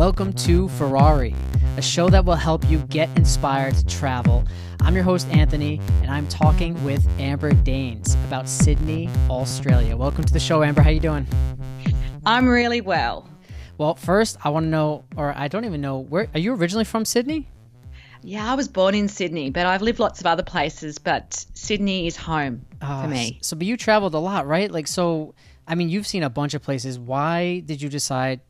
Welcome to Ferrari, a show that will help you get inspired to travel. I'm your host, Anthony, and I'm talking with Amber Danes about Sydney, Australia. Welcome to the show, Amber. How you doing? I'm really well. Well, first, I want to know, or I don't even know, where are you originally from Sydney? Yeah, I was born in Sydney, but I've lived lots of other places, but Sydney is home uh, for me. So, but you traveled a lot, right? Like, so, I mean, you've seen a bunch of places. Why did you decide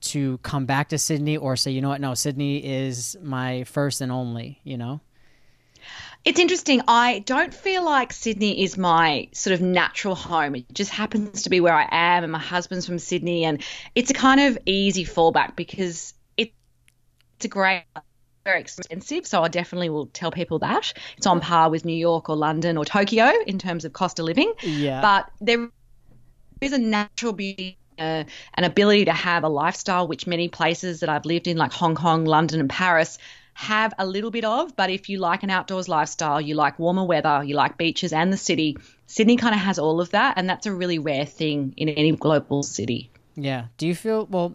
to come back to Sydney or say, you know what, no, Sydney is my first and only, you know? It's interesting. I don't feel like Sydney is my sort of natural home. It just happens to be where I am, and my husband's from Sydney, and it's a kind of easy fallback because it's a great very expensive, so I definitely will tell people that it's on par with New York or London or Tokyo in terms of cost of living. Yeah. But there is a natural beauty uh, an ability to have a lifestyle which many places that I've lived in, like Hong Kong, London, and Paris, have a little bit of. But if you like an outdoors lifestyle, you like warmer weather, you like beaches and the city, Sydney kind of has all of that. And that's a really rare thing in any global city. Yeah. Do you feel, well,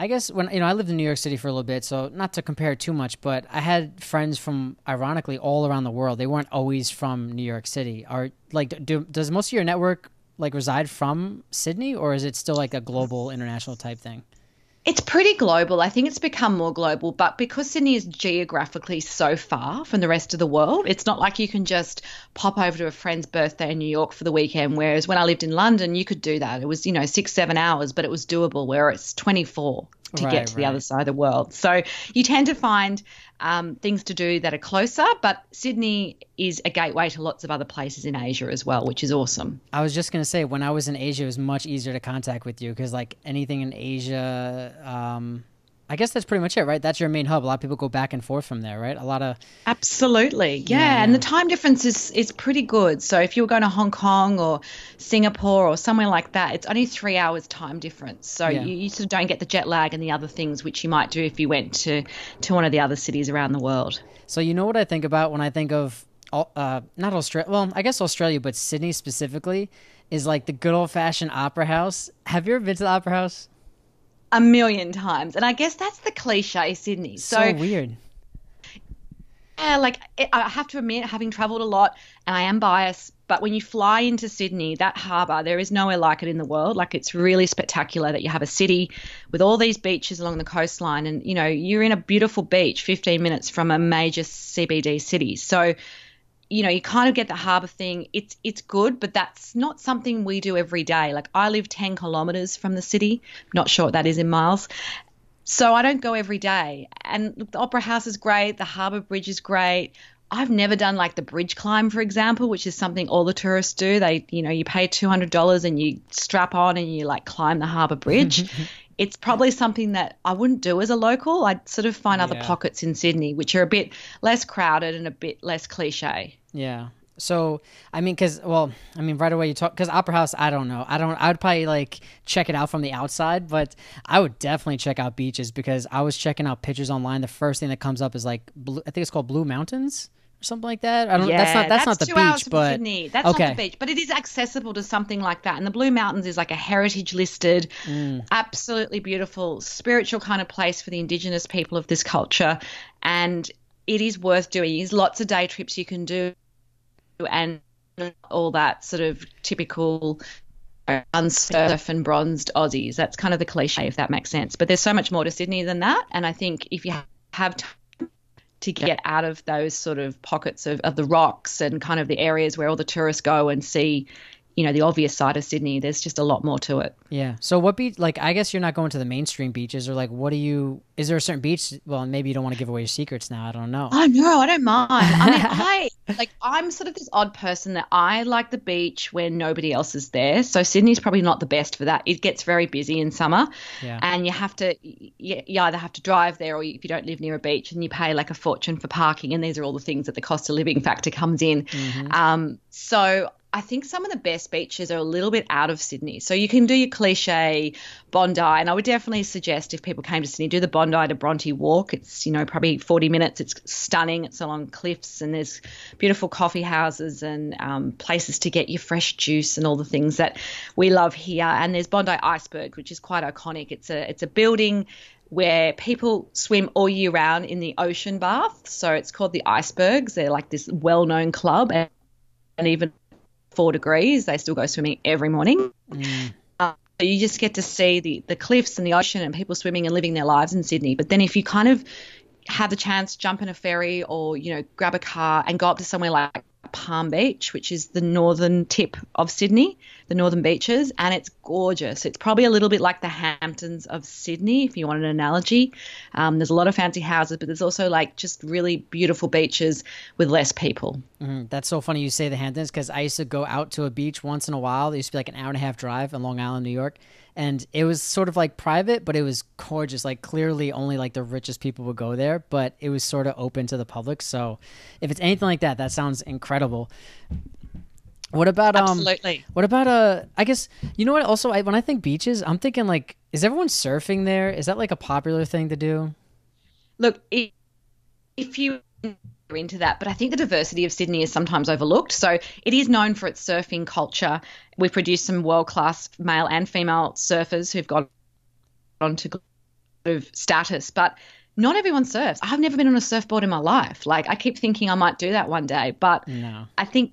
I guess when you know I lived in New York City for a little bit, so not to compare too much, but I had friends from ironically all around the world. They weren't always from New York City. Are like do, does most of your network like reside from Sydney, or is it still like a global international type thing? It's pretty global. I think it's become more global, but because Sydney is geographically so far from the rest of the world, it's not like you can just pop over to a friend's birthday in New York for the weekend. Whereas when I lived in London, you could do that. It was, you know, six, seven hours, but it was doable, where it's 24 to right, get to right. the other side of the world. So you tend to find um, things to do that are closer, but Sydney is a gateway to lots of other places in Asia as well, which is awesome. I was just going to say, when I was in Asia, it was much easier to contact with you because, like, anything in Asia, um, I guess that's pretty much it, right? That's your main hub. A lot of people go back and forth from there, right? A lot of absolutely, yeah. yeah. And the time difference is is pretty good. So if you were going to Hong Kong or Singapore or somewhere like that, it's only three hours time difference. So yeah. you, you sort of don't get the jet lag and the other things which you might do if you went to to one of the other cities around the world. So you know what I think about when I think of uh, not Australia. Well, I guess Australia, but Sydney specifically is like the good old fashioned opera house. Have you ever been to the opera house? A million times. And I guess that's the cliche Sydney. So, so weird. Yeah, like I have to admit, having traveled a lot, and I am biased, but when you fly into Sydney, that harbour, there is nowhere like it in the world. Like it's really spectacular that you have a city with all these beaches along the coastline, and you know you're in a beautiful beach, 15 minutes from a major CBD city. So you know, you kind of get the harbour thing. It's it's good, but that's not something we do every day. Like I live 10 kilometres from the city. Not sure what that is in miles. So I don't go every day. And look, the Opera House is great. The Harbour Bridge is great. I've never done like the bridge climb, for example, which is something all the tourists do. They, you know, you pay two hundred dollars and you strap on and you like climb the harbour bridge. it's probably something that I wouldn't do as a local. I'd sort of find other pockets in Sydney which are a bit less crowded and a bit less cliche. Yeah. So I mean, because well, I mean, right away you talk because Opera House. I don't know. I don't. I would probably like check it out from the outside, but I would definitely check out beaches because I was checking out pictures online. The first thing that comes up is like blue, I think it's called Blue Mountains or something like that. I don't. Yeah, that's not. That's, that's not the beach, but Sydney. That's okay. not the beach, but it is accessible to something like that. And the Blue Mountains is like a heritage listed, mm. absolutely beautiful, spiritual kind of place for the indigenous people of this culture, and it is worth doing. There's lots of day trips you can do, and all that sort of typical unsurf and bronzed Aussies. That's kind of the cliche, if that makes sense. But there's so much more to Sydney than that, and I think if you have time to get out of those sort of pockets of, of the rocks and kind of the areas where all the tourists go and see you know the obvious side of Sydney. There's just a lot more to it. Yeah. So what beach? Like I guess you're not going to the mainstream beaches, or like what do you? Is there a certain beach? Well, maybe you don't want to give away your secrets now. I don't know. Oh no, I don't mind. I mean, I like I'm sort of this odd person that I like the beach when nobody else is there. So Sydney's probably not the best for that. It gets very busy in summer, yeah. and you have to you, you either have to drive there, or if you don't live near a beach, and you pay like a fortune for parking. And these are all the things that the cost of living factor comes in. Mm-hmm. Um, so I think some of the best beaches are a little bit out of Sydney. So you can do your cliche Bondi, and I would definitely suggest if people came to Sydney, do the Bondi to Bronte walk. It's, you know, probably 40 minutes. It's stunning. It's along cliffs, and there's beautiful coffee houses and um, places to get your fresh juice and all the things that we love here. And there's Bondi Iceberg, which is quite iconic. It's a, it's a building where people swim all year round in the ocean bath. So it's called the Icebergs. They're like this well known club. And, and even four degrees, they still go swimming every morning. Mm. Uh, you just get to see the, the cliffs and the ocean and people swimming and living their lives in Sydney. But then if you kind of have the chance, jump in a ferry or, you know, grab a car and go up to somewhere like Palm Beach, which is the northern tip of Sydney, the northern beaches, and it's gorgeous. It's probably a little bit like the Hamptons of Sydney, if you want an analogy. Um, there's a lot of fancy houses, but there's also like just really beautiful beaches with less people. Mm, that's so funny you say the Hamptons because I used to go out to a beach once in a while. It used to be like an hour and a half drive in Long Island, New York and it was sort of like private, but it was gorgeous. Like clearly, only like the richest people would go there, but it was sort of open to the public. So, if it's anything like that, that sounds incredible. What about um? Absolutely. What about uh? I guess you know what. Also, I, when I think beaches, I'm thinking like, is everyone surfing there? Is that like a popular thing to do? Look, if you into that. But I think the diversity of Sydney is sometimes overlooked. So it is known for its surfing culture. We've produced some world class male and female surfers who've gone on to of status, but not everyone surfs. I've never been on a surfboard in my life. Like I keep thinking I might do that one day, but no. I think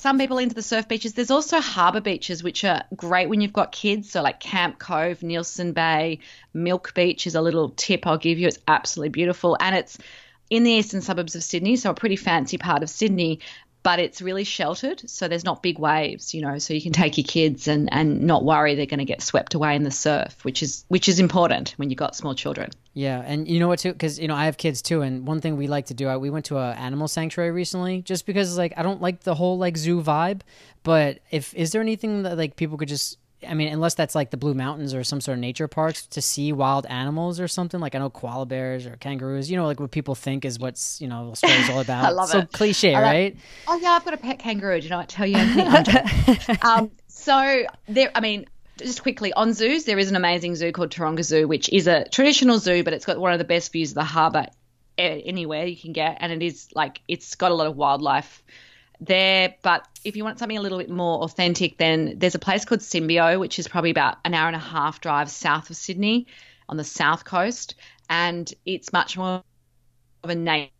some people into the surf beaches. There's also harbour beaches, which are great when you've got kids. So, like Camp Cove, Nielsen Bay, Milk Beach is a little tip I'll give you. It's absolutely beautiful. And it's in the eastern suburbs of Sydney, so a pretty fancy part of Sydney, but it's really sheltered, so there's not big waves, you know, so you can take your kids and, and not worry they're going to get swept away in the surf, which is which is important when you've got small children. Yeah, and you know what too, because you know I have kids too, and one thing we like to do, I, we went to a animal sanctuary recently, just because like I don't like the whole like zoo vibe, but if is there anything that like people could just I mean, unless that's like the Blue Mountains or some sort of nature parks to see wild animals or something. Like I know koala bears or kangaroos. You know, like what people think is what's you know Australia's all about. I love so it. cliche, right? Oh yeah, I've got a pet kangaroo. Do you know? I tell you um, so there. I mean, just quickly on zoos, there is an amazing zoo called Taronga Zoo, which is a traditional zoo, but it's got one of the best views of the harbour anywhere you can get, and it is like it's got a lot of wildlife there. But if you want something a little bit more authentic, then there's a place called Symbio, which is probably about an hour and a half drive south of Sydney on the south coast. And it's much more of a nature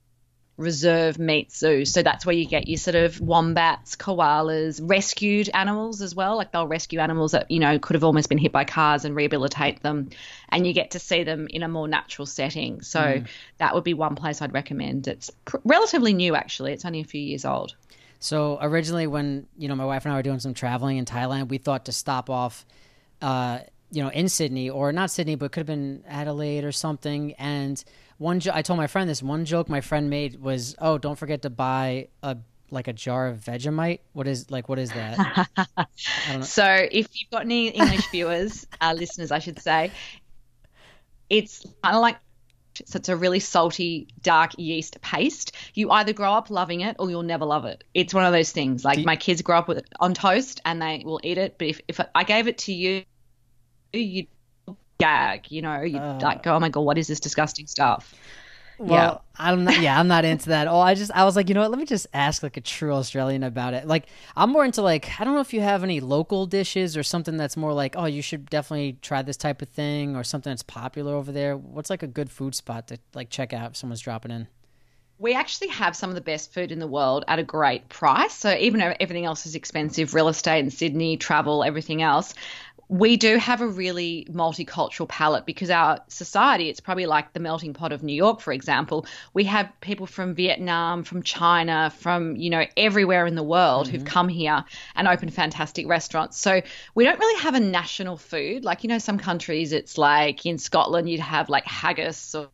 reserve meet zoo. So that's where you get your sort of wombats, koalas, rescued animals as well. Like they'll rescue animals that, you know, could have almost been hit by cars and rehabilitate them. And you get to see them in a more natural setting. So mm. that would be one place I'd recommend. It's pr- relatively new, actually. It's only a few years old. So originally, when you know my wife and I were doing some traveling in Thailand, we thought to stop off, uh, you know, in Sydney or not Sydney, but could have been Adelaide or something. And one, jo- I told my friend this one joke my friend made was, "Oh, don't forget to buy a like a jar of Vegemite. What is like what is that?" so if you've got any English viewers, uh, listeners, I should say, it's kind of like so it's a really salty, dark yeast paste. You either grow up loving it or you'll never love it. It's one of those things. Like you- my kids grow up with it on toast and they will eat it. But if, if I gave it to you, you'd gag, you know, you'd uh, like go, oh my God, what is this disgusting stuff? Well, yeah. I'm not. Yeah, I'm not into that. Oh, I just I was like, you know what? Let me just ask like a true Australian about it. Like, I'm more into like I don't know if you have any local dishes or something that's more like, oh, you should definitely try this type of thing or something that's popular over there. What's like a good food spot to like check out if someone's dropping in? we actually have some of the best food in the world at a great price. So even though everything else is expensive, real estate in Sydney, travel, everything else, we do have a really multicultural palette because our society, it's probably like the melting pot of New York, for example. We have people from Vietnam, from China, from, you know, everywhere in the world mm-hmm. who've come here and opened fantastic restaurants. So we don't really have a national food. Like, you know, some countries, it's like in Scotland, you'd have like haggis or,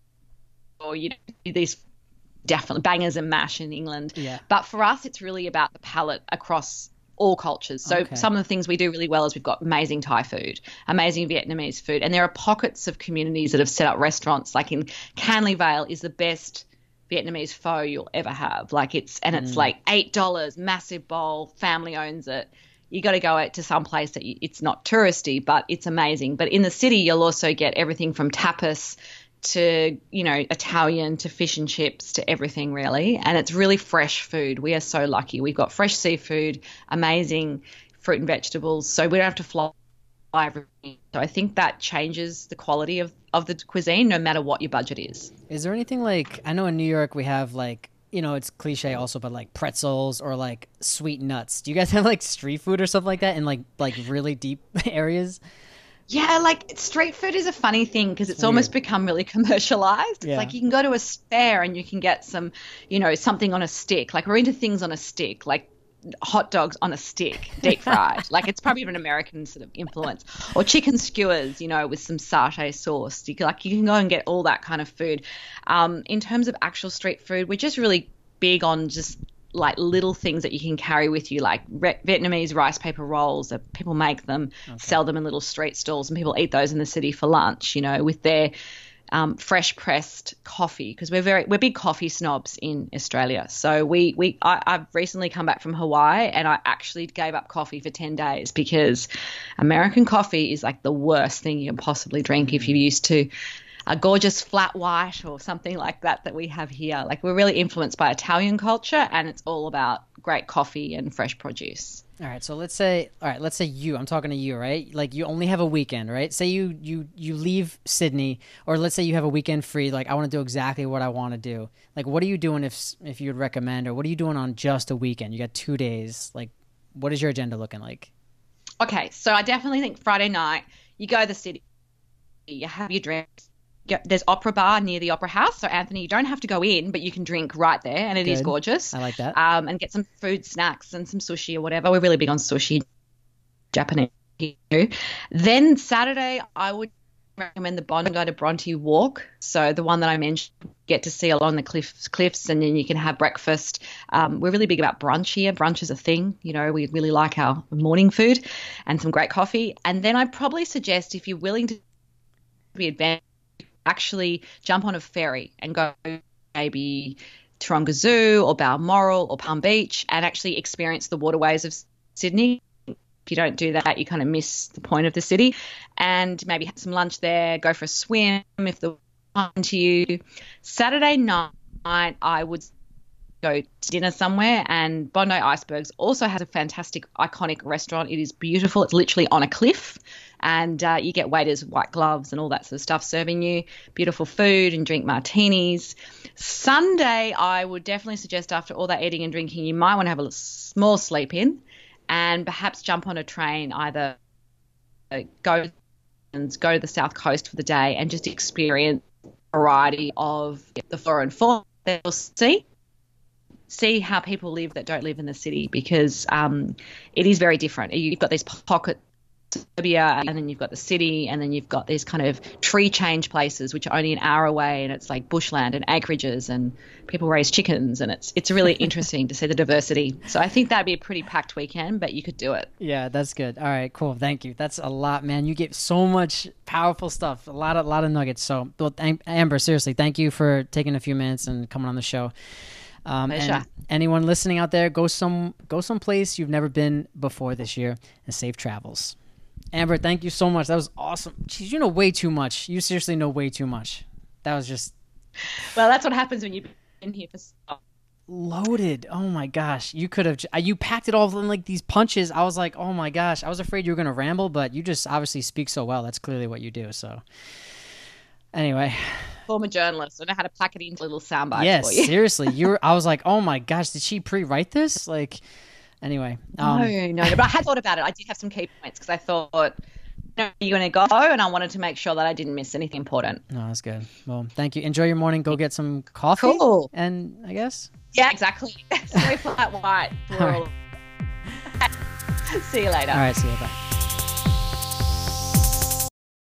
or you know, these definitely bangers and mash in England. Yeah. But for us, it's really about the palette across all cultures. So okay. some of the things we do really well is we've got amazing Thai food, amazing Vietnamese food, and there are pockets of communities that have set up restaurants. Like in Canley Vale is the best Vietnamese pho you'll ever have. Like it's and it's mm. like eight dollars, massive bowl, family owns it. You got to go out to some place that you, it's not touristy, but it's amazing. But in the city, you'll also get everything from tapas to you know Italian to fish and chips to everything really, and it's really fresh food. We are so lucky. We've got fresh seafood, amazing fruit and vegetables, so we don't have to fly everything. So I think that changes the quality of, of the cuisine no matter what your budget is. Is there anything like I know in New York we have like you know it's cliche also, but like pretzels or like sweet nuts. Do you guys have like street food or stuff like that in like like really deep areas? Yeah, like street food is a funny thing because it's, almost become really commercialized. It's Yeah. like you can go to a fair and you can get some, you know, something on a stick. Like we're into things on a stick, like hot dogs on a stick, deep fried. like it's probably an American sort of influence. Or chicken skewers, you know, with some satay sauce. You can, like you can go and get all that kind of food. Um, in terms of actual street food, we're just really big on just like little things that you can carry with you, like re- Vietnamese rice paper rolls. That people make them, sell them in little street stalls, and people eat those in the city for lunch. You know, with their um, fresh pressed coffee because we're very we're big coffee snobs in Australia. So we we I, I've recently come back from Hawaii and I actually gave up coffee for ten days because American coffee is like the worst thing you can possibly drink if you're used to a gorgeous flat white or something like that that we have here. Like we're really influenced by Italian culture and it's all about great coffee and fresh produce. All right, so let's say, all right, let's say you. I'm talking to you, right? Like you only have a weekend, right? Say you you you leave Sydney, or let's say you have a weekend free. Like I want to do exactly what I want to do. Like what are you doing if if you would recommend, or what are you doing on just a weekend? You got two days. Like what is your agenda looking like? Okay, so I definitely think Friday night you go to the city, you have your drinks. There's opera bar near the opera house, so Anthony, you don't have to go in, but you can drink right there, and it is Good. gorgeous. I like that. Um, and get some food, snacks, and some sushi or whatever. We're really big on sushi, Japanese. Then Saturday, I would recommend the Bondi to Bronte walk. So the one that I mentioned, get to see along the cliffs, cliffs, and then you can have breakfast. Um, we're really big about brunch here. Brunch is a thing. You know, we really like our morning food and some great coffee. And then I'd probably suggest if you're willing to be advanced, actually jump on a ferry and go maybe Taronga Zoo or Balmoral or Palm Beach and actually experience the waterways of Sydney. If you don't do that, you kind of miss the point of the city. And maybe have some lunch there, go for a swim if the fun to you. Saturday night, I would go to dinner somewhere. And Bondi Icebergs also has a fantastic, iconic restaurant. It is beautiful. It's literally on a cliff, and uh, you get waiters, with white gloves, and all that sort of stuff serving you beautiful food and drink martinis. Sunday, I would definitely suggest after all that eating and drinking, you might want to have a small sleep in, and perhaps jump on a train either uh, go and go to the south coast for the day and just experience a variety of the flora and fauna that you'll see see how people live that don't live in the city because um, it is very different. You've got these pockets of suburbia, and then you've got the city, and then you've got these kind of tree change places which are only an hour away, and it's like bushland and acreages, and people raise chickens, and it's it's really interesting to see the diversity. So I think that'd be a pretty packed weekend, but you could do it. Yeah, that's good. All right, cool. Thank you. That's a lot, man. You get so much powerful stuff. A lot of lot of nuggets. So, well, thank, Amber, seriously, thank you for taking a few minutes and coming on the show. Um, and anyone listening out there, go some go someplace you've never been before this year, and safe travels. Amber, thank you so much. That was awesome. Jeez, you know way too much. You seriously know way too much. That was just Well, that's what happens when you've been here for so loaded. Oh my gosh, you could have. You packed it all in like these punches. I was like, oh my gosh, I was afraid you were gonna ramble, but you just obviously speak so well. That's clearly what you do. So, anyway, former journalist. I know how to pack it into little sound bites yes, for you. seriously, you're. I was like, oh my gosh, did she pre-write this? Like, anyway, um, no, no, no. But I had thought about it. I did have some key points because I thought, you know, you're going to go, and I wanted to make sure that I didn't miss anything important. no, that's good. Well, thank you. Enjoy your morning. Go get some coffee. Cool. And I guess. Yeah, exactly. Sorry, flat white. All right. See you later. All right. See you. Bye.